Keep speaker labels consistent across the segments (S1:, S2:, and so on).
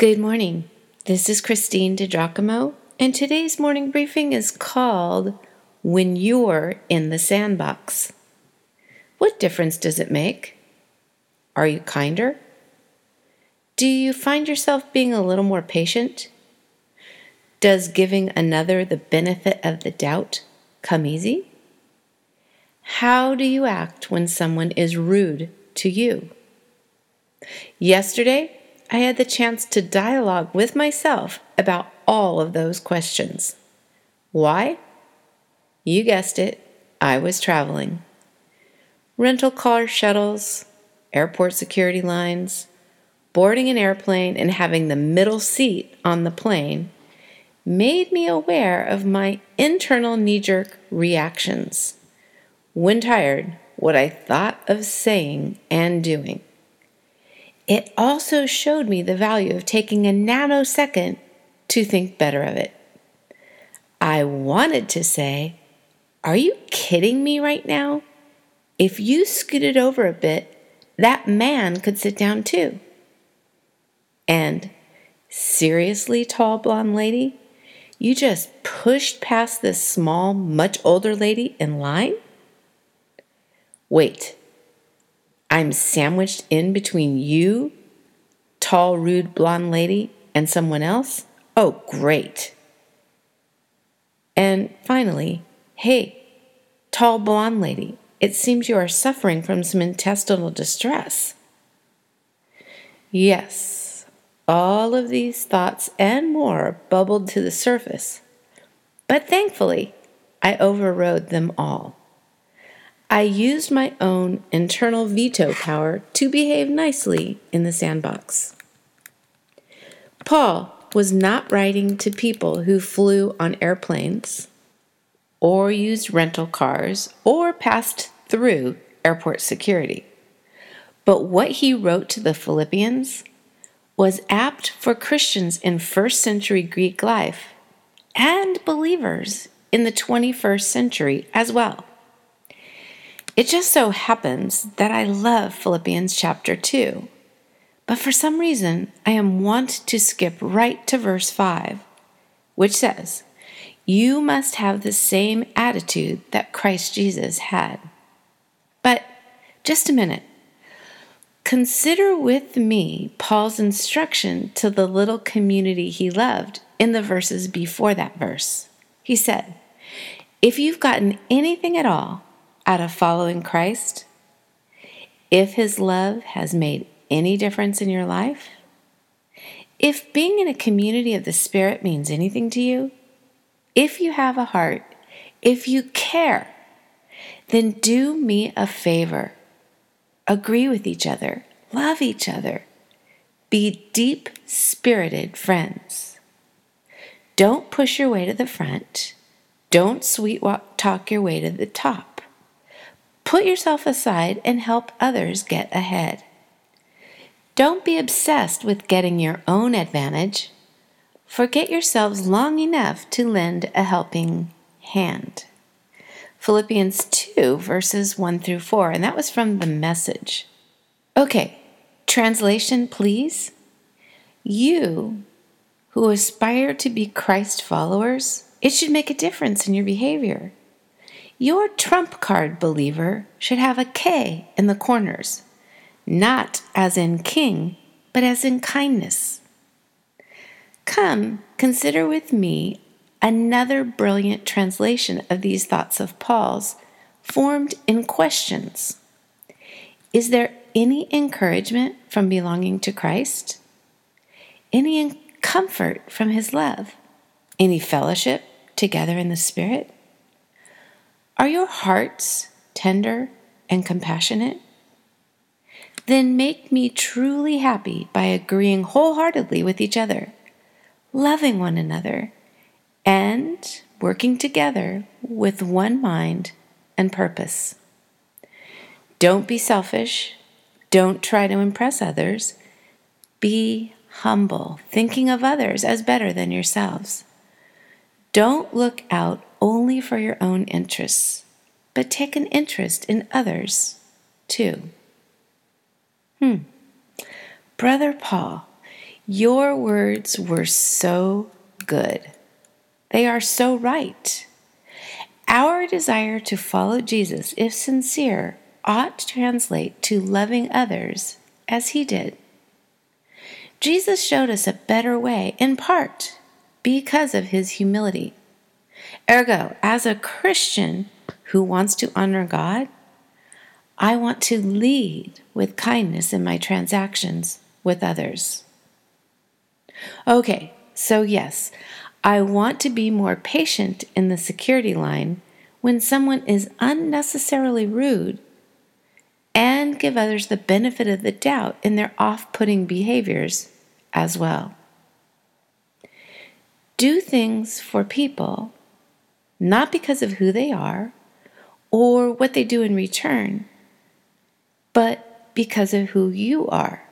S1: Good morning. This is Christine DiGiacomo, and today's morning briefing is called When You're in the Sandbox. What difference does it make? Are you kinder? Do you find yourself being a little more patient? Does giving another the benefit of the doubt come easy? How do you act when someone is rude to you? Yesterday, I had the chance to dialogue with myself about all of those questions. Why? You guessed it, I was traveling. Rental car shuttles, airport security lines, boarding an airplane, and having the middle seat on the plane made me aware of my internal knee jerk reactions. When tired, what I thought of saying and doing. It also showed me the value of taking a nanosecond to think better of it. I wanted to say, Are you kidding me right now? If you scooted over a bit, that man could sit down too. And seriously, tall blonde lady, you just pushed past this small, much older lady in line? Wait, I'm sandwiched in between you, tall, rude blonde lady, and someone else? Oh, great. And finally, hey, tall blonde lady, it seems you are suffering from some intestinal distress. Yes, all of these thoughts and more bubbled to the surface, but thankfully, I overrode them all. I used my own internal veto power to behave nicely in the sandbox. Paul was not writing to people who flew on airplanes or used rental cars or passed through airport security. But what he wrote to the Philippians was apt for Christians in first century Greek life and believers in the 21st century as well. It just so happens that I love Philippians chapter 2, but for some reason I am wont to skip right to verse 5, which says, You must have the same attitude that Christ Jesus had. But just a minute. Consider with me Paul's instruction to the little community he loved in the verses before that verse. He said, If you've gotten anything at all, out of following Christ, if His love has made any difference in your life, if being in a community of the Spirit means anything to you, if you have a heart, if you care, then do me a favor. Agree with each other, love each other, be deep spirited friends. Don't push your way to the front. Don't sweet talk your way to the top. Put yourself aside and help others get ahead. Don't be obsessed with getting your own advantage. Forget yourselves long enough to lend a helping hand. Philippians 2, verses 1 through 4, and that was from the message. Okay, translation, please. You who aspire to be Christ followers, it should make a difference in your behavior. Your trump card, believer, should have a K in the corners, not as in king, but as in kindness. Come, consider with me another brilliant translation of these thoughts of Paul's, formed in questions. Is there any encouragement from belonging to Christ? Any comfort from his love? Any fellowship together in the Spirit? Are your hearts tender and compassionate? Then make me truly happy by agreeing wholeheartedly with each other, loving one another, and working together with one mind and purpose. Don't be selfish. Don't try to impress others. Be humble, thinking of others as better than yourselves. Don't look out only for your own interests, but take an interest in others too. Hmm. Brother Paul, Your words were so good. They are so right. Our desire to follow Jesus, if sincere, ought to translate to loving others as he did. Jesus showed us a better way, in part because of his humility. Ergo, as a Christian who wants to honor God, I want to lead with kindness in my transactions with others. Okay, so yes, I want to be more patient in the security line when someone is unnecessarily rude and give others the benefit of the doubt in their off putting behaviors as well. Do things for people not because of who they are or what they do in return, but because of who you are,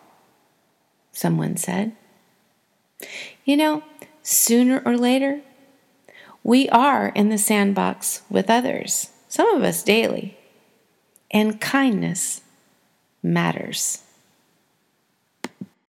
S1: someone said. You know, sooner or later, we are in the sandbox with others, some of us daily, and kindness matters.